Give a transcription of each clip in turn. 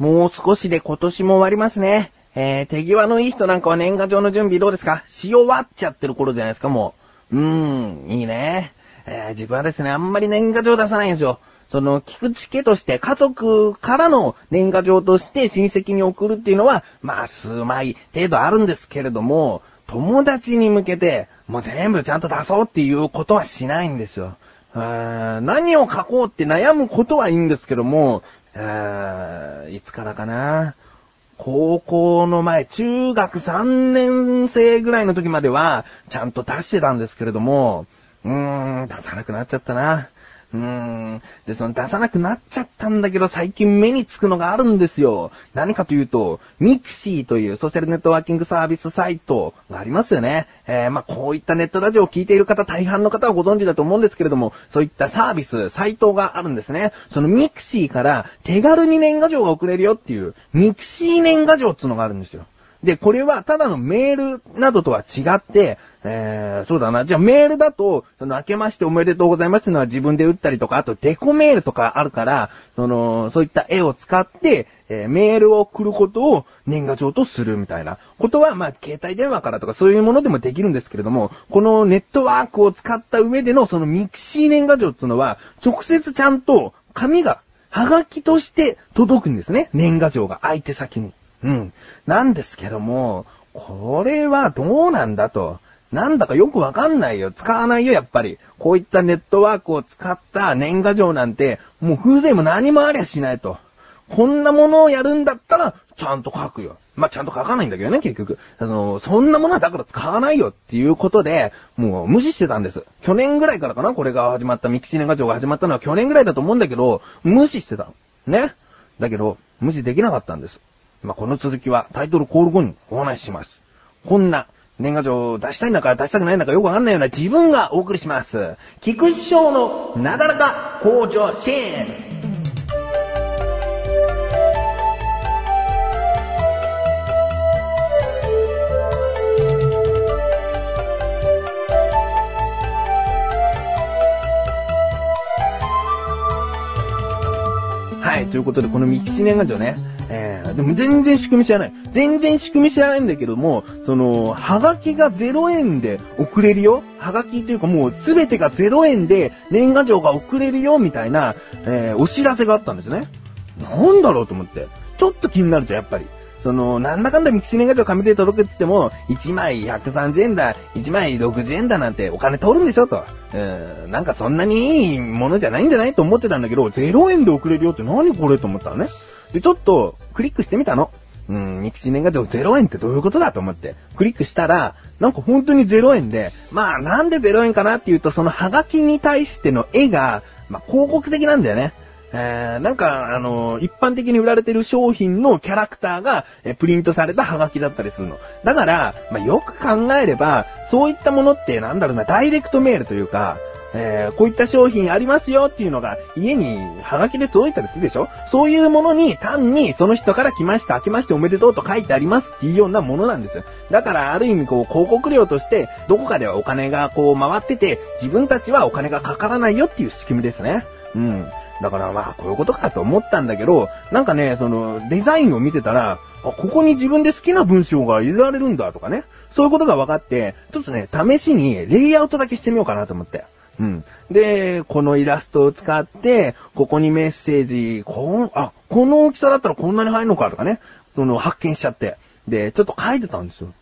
もう少しで今年も終わりますね。えー、手際のいい人なんかは年賀状の準備どうですか？し終わっちゃってる頃じゃないですか、もう。うーん、いいね。えー、自分はですね、あんまり年賀状出さないんですよ。その、菊池家として家族からの年賀状として親戚に送るっていうのは、まあ、数枚程度あるんですけれども、友達に向けて、もう全部ちゃんと出そうっていうことはしないんですよ。何を書こうって悩むことはいいんですけども、いつからかな？高校の前、中学3年生ぐらいの時までは、ちゃんと出してたんですけれども、うーん、出さなくなっちゃったな。うーん。で、その出さなくなっちゃったんだけど、最近目につくのがあるんですよ。何かというと、ミクシーというソーシャルネットワーキングサービスサイトがありますよね。えー、まあ、こういったネットラジオを聞いている方、大半の方はご存知だと思うんですけれども、そういったサービス、サイトがあるんですね。そのミクシーから手軽に年賀状が送れるよっていう、ミクシー年賀状っていうのがあるんですよ。で、これはただのメールなどとは違って、えー、そうだな。じゃあメールだと、その、明けましておめでとうございますのは自分で打ったりとか、あとデコメールとかあるから、その、そういった絵を使って、えー、メールを送ることを年賀状とするみたいなことは、まあ、携帯電話からとかそういうものでもできるんですけれども、このネットワークを使った上でのそのミクシー年賀状っていうのは、直接ちゃんと紙が、はがきとして届くんですね。年賀状が相手先に。うん。なんですけども、これはどうなんだと。なんだかよくわかんないよ。使わないよ、やっぱり。こういったネットワークを使った年賀状なんて、もう風情も何もありゃしないと。こんなものをやるんだったら、ちゃんと書くよ。まあ、ちゃんと書かないんだけどね、結局。あの、そんなものはだから使わないよっていうことで、もう無視してたんです。去年ぐらいからかなこれが始まった、ミキシ年賀状が始まったのは去年ぐらいだと思うんだけど、無視してた。ね。だけど、無視できなかったんです。まあ、この続きはタイトルコール後にお話しします。こんな年賀状出したいんだか出したくないんだかよくわかんないような自分がお送りします。菊池翔のなだらか向上心。い、ということで、このミキシ年賀状ね、えー、でも全然仕組み知らない。全然仕組み知らないんだけども、その、はがきが0円で送れるよ。はがきというかもうすべてが0円で年賀状が送れるよ、みたいな、えー、お知らせがあったんですね。なんだろうと思って。ちょっと気になるじゃん、やっぱり。その、なんだかんだミキシ年賀状紙で届くって言っても、1枚130円だ、1枚60円だなんてお金取るんでしょと。うん、なんかそんなにいいものじゃないんじゃないと思ってたんだけど、0円で送れるよって何これと思ったのね。で、ちょっと、クリックしてみたの。うん、ミキシ年賀状0円ってどういうことだと思って、クリックしたら、なんか本当に0円で、まあなんで0円かなっていうと、そのハガキに対しての絵が、まあ広告的なんだよね。えー、なんか、あのー、一般的に売られてる商品のキャラクターが、えー、プリントされたハガキだったりするの。だから、まあ、よく考えれば、そういったものってなんだろうな、ダイレクトメールというか、えー、こういった商品ありますよっていうのが家にハガキで届いたりするでしょそういうものに単にその人から来ました、明けましておめでとうと書いてありますっていうようなものなんですよ。だからある意味こう広告料としてどこかではお金がこう回ってて自分たちはお金がかからないよっていう仕組みですね。うん。だからまあこういうことかと思ったんだけど、なんかね、そのデザインを見てたら、あ、ここに自分で好きな文章が入れられるんだとかね。そういうことが分かって、ちょっとね、試しにレイアウトだけしてみようかなと思って。うん。で、このイラストを使って、ここにメッセージ、こあ、この大きさだったらこんなに入るのかとかね、その発見しちゃって。で、ちょっと書いてたんですよ。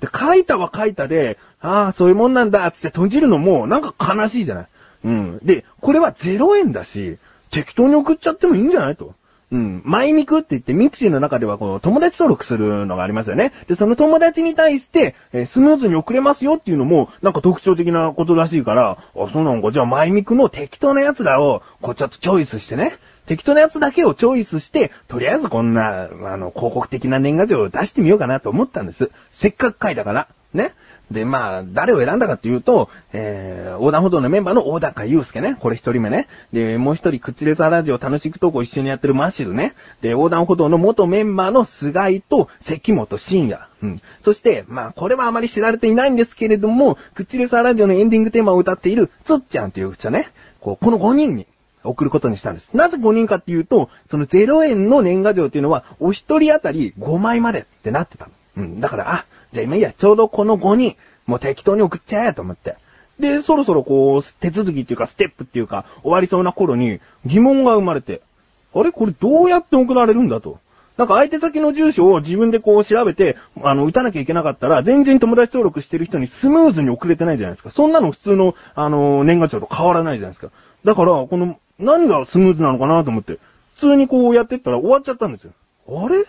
で、書いたは書いたで、ああ、そういうもんなんだ、つって閉じるのも、なんか悲しいじゃない。うん。で、これは0円だし、適当に送っちゃってもいいんじゃないと。うん。マイミクって言って、ミクシーの中ではこの友達登録するのがありますよね。で、その友達に対して、えー、スムーズに送れますよっていうのも、なんか特徴的なことらしいから、あ、そうなのか。じゃあマイミクの適当なやつらを、こうちょっとチョイスしてね。適当なやつだけをチョイスして、とりあえずこんな、あの、広告的な年賀状を出してみようかなと思ったんです。せっかく書いたから。ね。で、まあ、誰を選んだかっていうと、えー、横断歩道のメンバーの大高祐介ね。これ一人目ね。で、もう一人、クチレサラジオ楽しくトークを一緒にやってるマシルね。で、横断歩道の元メンバーの菅井と関本慎也。うん。そして、まあ、これはあまり知られていないんですけれども、クチレサラジオのエンディングテーマを歌っている、つっちゃんという人ね。こう、この5人に、送ることにしたんです。なぜ5人かっていうと、その0円の年賀状っていうのは、お一人当たり5枚までってなってた。うん。だから、あ、じゃあ今いいや、ちょうどこの5人、もう適当に送っちゃえと思って。で、そろそろこう、手続きっていうか、ステップっていうか、終わりそうな頃に、疑問が生まれて、あれ？これどうやって送られるんだと。なんか相手先の住所を自分でこう調べて、あの、打たなきゃいけなかったら、全然友達登録してる人にスムーズに送れてないじゃないですか。そんなの普通の、あの、年賀状と変わらないじゃないですか。だから、この、何がスムーズなのかなと思って、普通にこうやってったら終わっちゃったんですよ。あれ？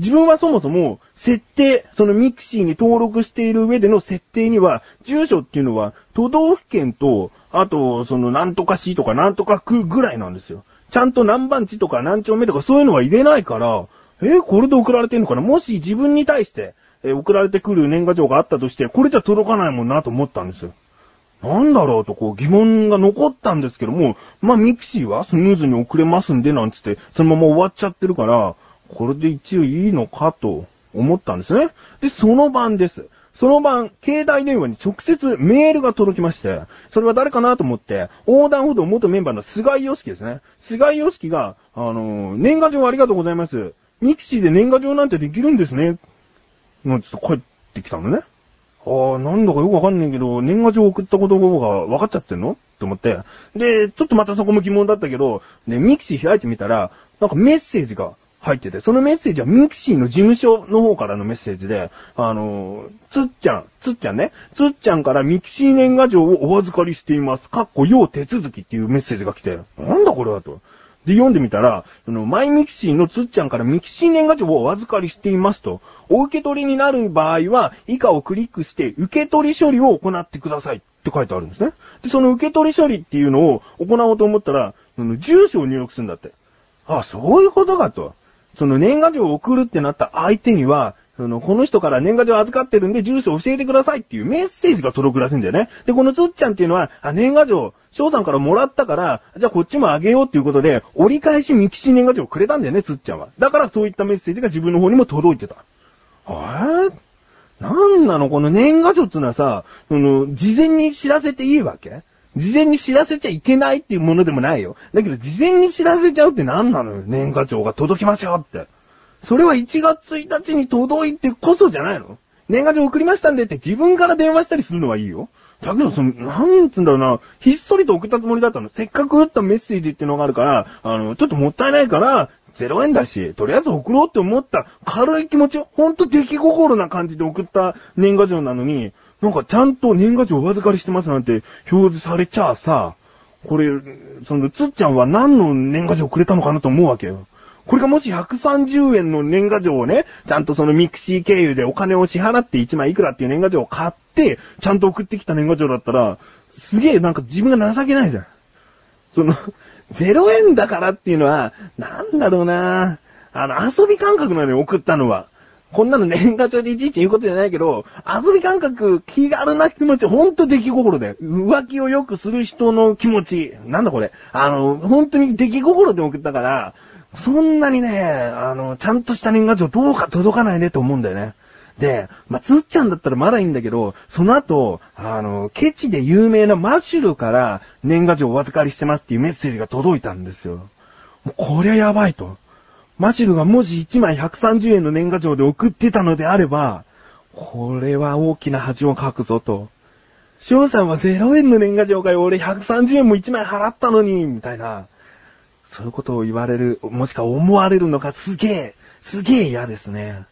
自分はそもそも、設定、そのミクシーに登録している上での設定には、住所っていうのは、都道府県と、あと、その、なんとか市とかなんとか区ぐらいなんですよ。ちゃんと何番地とか何丁目とかそういうのは入れないから、えー、これで送られてんのかな？もし自分に対して、えー、送られてくる年賀状があったとして、これじゃ届かないもんなと思ったんですよ。なんだろうとこう疑問が残ったんですけども、まあミクシーはスムーズに送れますんでなんつって、そのまま終わっちゃってるから、これで一応いいのかと思ったんですね。で、その晩です。その晩、携帯電話に直接メールが届きまして、それは誰かなと思って、横断歩道元メンバーの菅井良樹ですね。菅井良樹が、あのー、年賀状ありがとうございます。ミクシーで年賀状なんてできるんですね。の、ちょっと帰ってきたのね。ああ、なんだかよくわかんないけど、年賀状送ったことが分かっちゃってんの？と思って。で、ちょっとまたそこも疑問だったけど、ね、ミクシー開いてみたら、なんかメッセージが入ってて、そのメッセージはミクシーの事務所の方からのメッセージで、あのつっちゃん、つっちゃんね、つっちゃんからミクシー年賀状をお預かりしています。かっこ要手続きっていうメッセージが来て、なんだこれはと。で、読んでみたら、その、マイミクシーのつっちゃんからミクシー年賀状をお預かりしていますと、お受け取りになる場合は、以下をクリックして、受け取り処理を行ってくださいって書いてあるんですね。で、その受け取り処理っていうのを行おうと思ったら、その、住所を入力するんだって。あ、そういうことかと。その年賀状を送るってなった相手には、その、この人から年賀状預かってるんで住所教えてくださいっていうメッセージが届くらしいんだよね。で、このつっちゃんっていうのは、あ、年賀状、翔さんからもらったから、じゃあこっちもあげようっていうことで、折り返しミキシ年賀状をくれたんだよね、つっちゃんは。だからそういったメッセージが自分の方にも届いてた。えー、なんなの？この年賀状ってのはさ、その、事前に知らせていいわけ？事前に知らせちゃいけないっていうものでもないよ。だけど、事前に知らせちゃうって何なのよ。年賀状が届きますよって。それは1月1日に届いてこそじゃないの年賀状送りましたんでって自分から電話したりするのはいいよ。だけど、その、なんつうんだろうな、ひっそりと送ったつもりだったの。せっかく打ったメッセージっていうのがあるから、あの、ちょっともったいないから、0円だし、とりあえず送ろうって思った軽い気持ち、ほんと出来心な感じで送った年賀状なのに、なんかちゃんと年賀状お預かりしてますなんて表示されちゃあさ、これ、その、つっちゃんは何の年賀状くれたのかなと思うわけよ。これがもし130円の年賀状をね、ちゃんとそのミクシー経由でお金を支払って1枚いくらっていう年賀状を買って、ちゃんと送ってきた年賀状だったら、すげえなんか自分が情けないじゃん。その、0円だからっていうのは、なんだろうなあの、遊び感覚なのよ、送ったのは。こんなの年賀状でいちいち言うことじゃないけど、遊び感覚、気軽な気持ち、ほんと出来心で。浮気をよくする人の気持ち。なんだこれ。あの、本当に出来心で送ったから、そんなにね、あの、ちゃんとした年賀状どうか届かないねと思うんだよね。で、まあ、つっちゃんだったらまだいいんだけど、その後、あの、ケチで有名なマシュルから年賀状お預かりしてますっていうメッセージが届いたんですよ。もうこりゃやばいと。マシュルがもし1枚130円の年賀状で送ってたのであれば、これは大きな恥をかくぞと。翔さんは0円の年賀状かよ、俺130円も1枚払ったのに、みたいな。そういうことを言われる、もしくは思われるのがすげえ、すげえ嫌ですね。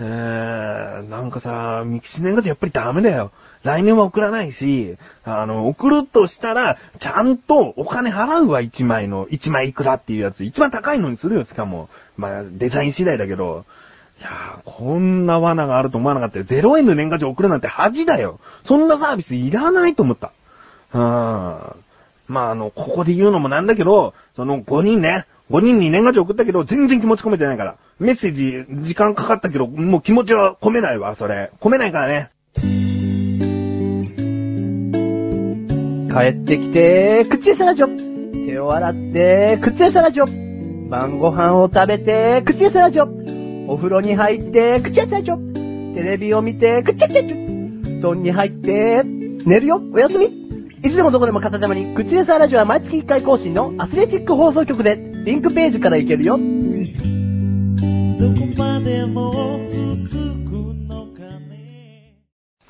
えー、なんかさ、ミキシ年賀状やっぱりダメだよ。来年は送らないし、あの、送るとしたら、ちゃんとお金払うわ、1枚の、1枚いくらっていうやつ。一番高いのにするよ、しかも。まあ、デザイン次第だけど。いやー、こんな罠があると思わなかったよ。0円の年賀状送るなんて恥だよ。そんなサービスいらないと思った。うーん。まあ、あの、ここで言うのもなんだけど、その5人ね、5人に年賀状送ったけど、全然気持ち込めてないから。メッセージ、時間かかったけど、もう気持ちは込めないわ、それ。込めないからね。帰ってきて、口エサラジョ。手を洗って、口エサラジョ。晩ご飯を食べて、口エサラジョ。お風呂に入って、口エサラジョ。テレビを見て、口エサラジョ。布団に入って、寝るよ、おやすみ。いつでもどこでも片手間に、口レサラジオは毎月1回更新のアスレチック放送局で、リンクページから行けるよ。どこまでも続くのかね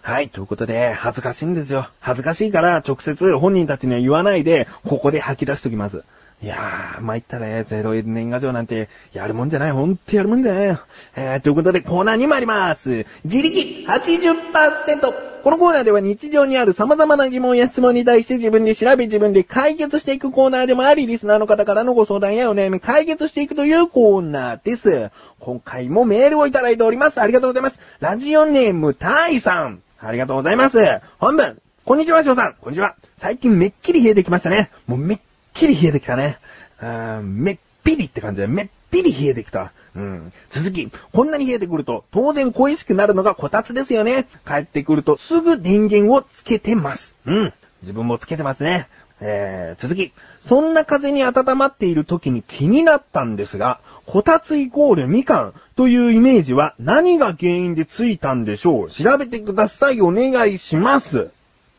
はい、ということで、恥ずかしいんですよ。恥ずかしいから、直接本人たちには言わないで、ここで吐き出しときます。いやー、参ったね。ゼロ円年賀状なんて、やるもんじゃない。ほんとやるもんじゃないよ。えー、ということで、コーナーに参ります。自力80%。このコーナーでは日常にある様々な疑問や質問に対して自分で調べ自分で解決していくコーナーでもあり、リスナーの方からのご相談やお悩み解決していくというコーナーです。今回もメールをいただいております。ありがとうございます。ラジオネーム、タイさん。ありがとうございます。本文。こんにちは、翔さん。こんにちは。最近めっきり冷えてきましたね。もうめっきり冷えてきたね。あーめっぴりって感じで、めっぴり冷えてきた。うん。続き、こんなに冷えてくると、当然恋しくなるのがこたつですよね。帰ってくると、すぐ電源をつけてます。うん。自分もつけてますね。えー、続き、そんな風に温まっている時に気になったんですが、こたつイコールみかんというイメージは何が原因でついたんでしょう調べてください。お願いします。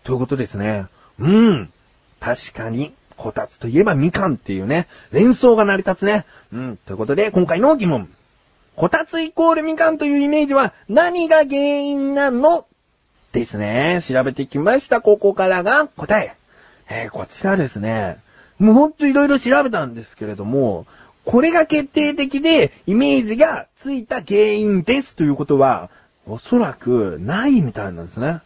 ということですね。うん。確かに、こたつといえばみかんっていうね、連想が成り立つね。うん。ということで、今回の疑問。こたつイコールみかんというイメージは何が原因なの？ですね。調べてきました。ここからが答え。えー、こちらですね。もうほんといろいろ調べたんですけれども、これが決定的でイメージがついた原因ですということは、おそらくないみたいなんですね。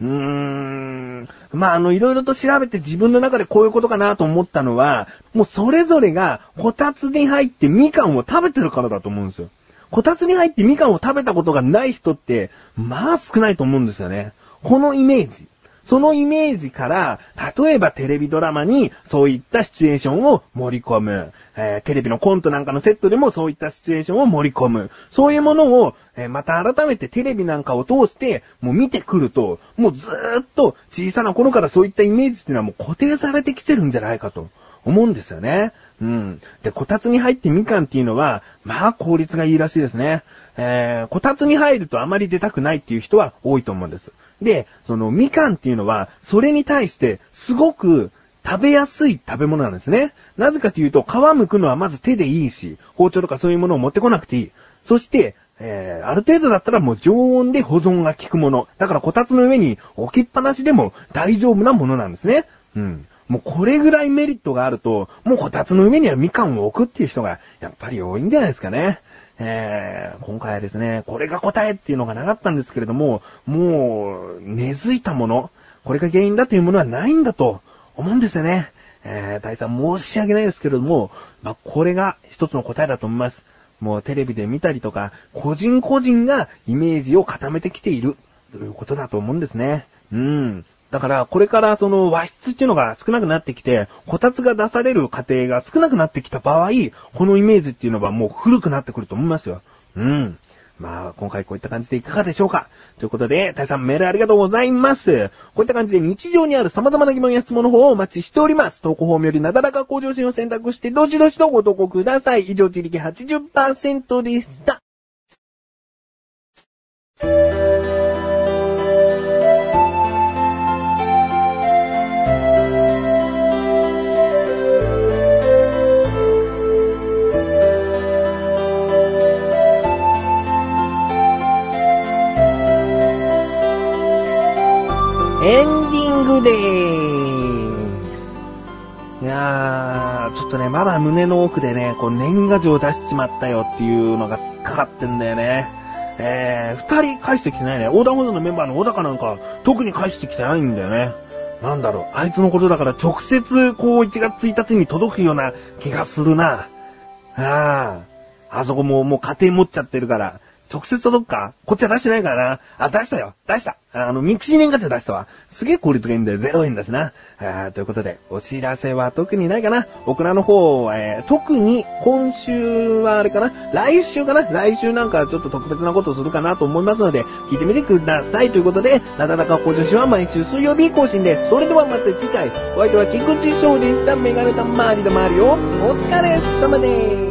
うーん。まあ、あの、いろいろと調べて自分の中でこういうことかなと思ったのは、もうそれぞれがこたつに入ってみかんを食べてるからだと思うんですよ。こたつに入ってみかんを食べたことがない人って、まあ少ないと思うんですよね。このイメージ。そのイメージから、例えばテレビドラマにそういったシチュエーションを盛り込む。えーテレビのコントなんかのセットでもそういったシチュエーションを盛り込む。そういうものを、えーまた改めてテレビなんかを通して、もう見てくると、もうずーっと小さな頃からそういったイメージっていうのはもう固定されてきてるんじゃないかと思うんですよね。うん。で、こたつに入ってみかんっていうのは、まあ効率がいいらしいですね。えーこたつに入るとあまり出たくないっていう人は多いと思うんです。で、そのみかんっていうのは、それに対してすごく食べやすい食べ物なんですね。なぜかというと、皮剥くのはまず手でいいし、包丁とかそういうものを持ってこなくていい。そして、えー、ある程度だったらもう常温で保存が効くもの。だからこたつの上に置きっぱなしでも大丈夫なものなんですね。うん。もうこれぐらいメリットがあると、もうこたつの上にはみかんを置くっていう人がやっぱり多いんじゃないですかね。えー、今回はですね、これが答えっていうのがなかったんですけれども、もう、根付いたもの、これが原因だというものはないんだと思うんですよね。えー、大さん申し訳ないですけれども、まあ、これが一つの答えだと思います。もうテレビで見たりとか、個人個人がイメージを固めてきているということだと思うんですね。うん。だから、これからその和室っていうのが少なくなってきて、こたつが出される過程が少なくなってきた場合、このイメージっていうのはもう古くなってくると思いますよ。うん。まあ、今回こういった感じでいかがでしょうか？ということで、大さんメールありがとうございます。こういった感じで日常にある様々な疑問や質問の方をお待ちしております。投稿フォームよりなだらか向上心を選択して、どしどしとご投稿ください。以上、自力80%でした。エンディングでーす。いやー、ちょっとね、まだ胸の奥でね、こう年賀状出しちまったよっていうのが突っかかってんだよね。えー、二人返してきてないね。横断歩道のメンバーの小高なんか、特に返してきてないんだよね。なんだろう、あいつのことだから直接、こう1月1日に届くような気がするな。ああ、あそこももう家庭持っちゃってるから、直接届くかこっちは出してないからな。あ、出したよ。出した。あの、ミクシー年賀状出したわ。すげえ効率がいいんだよ。0円だしな。あーということで、お知らせは特にないかな。僕らの方は、えー特に今週はあれかな。来週かな。来週なんかちょっと特別なことをするかなと思いますので、聞いてみてください。ということで、なだらか向上心は毎週水曜日更新です。それではまた次回、お相手は菊池翔でした。メガネたまりのまわりを、お疲れ様です。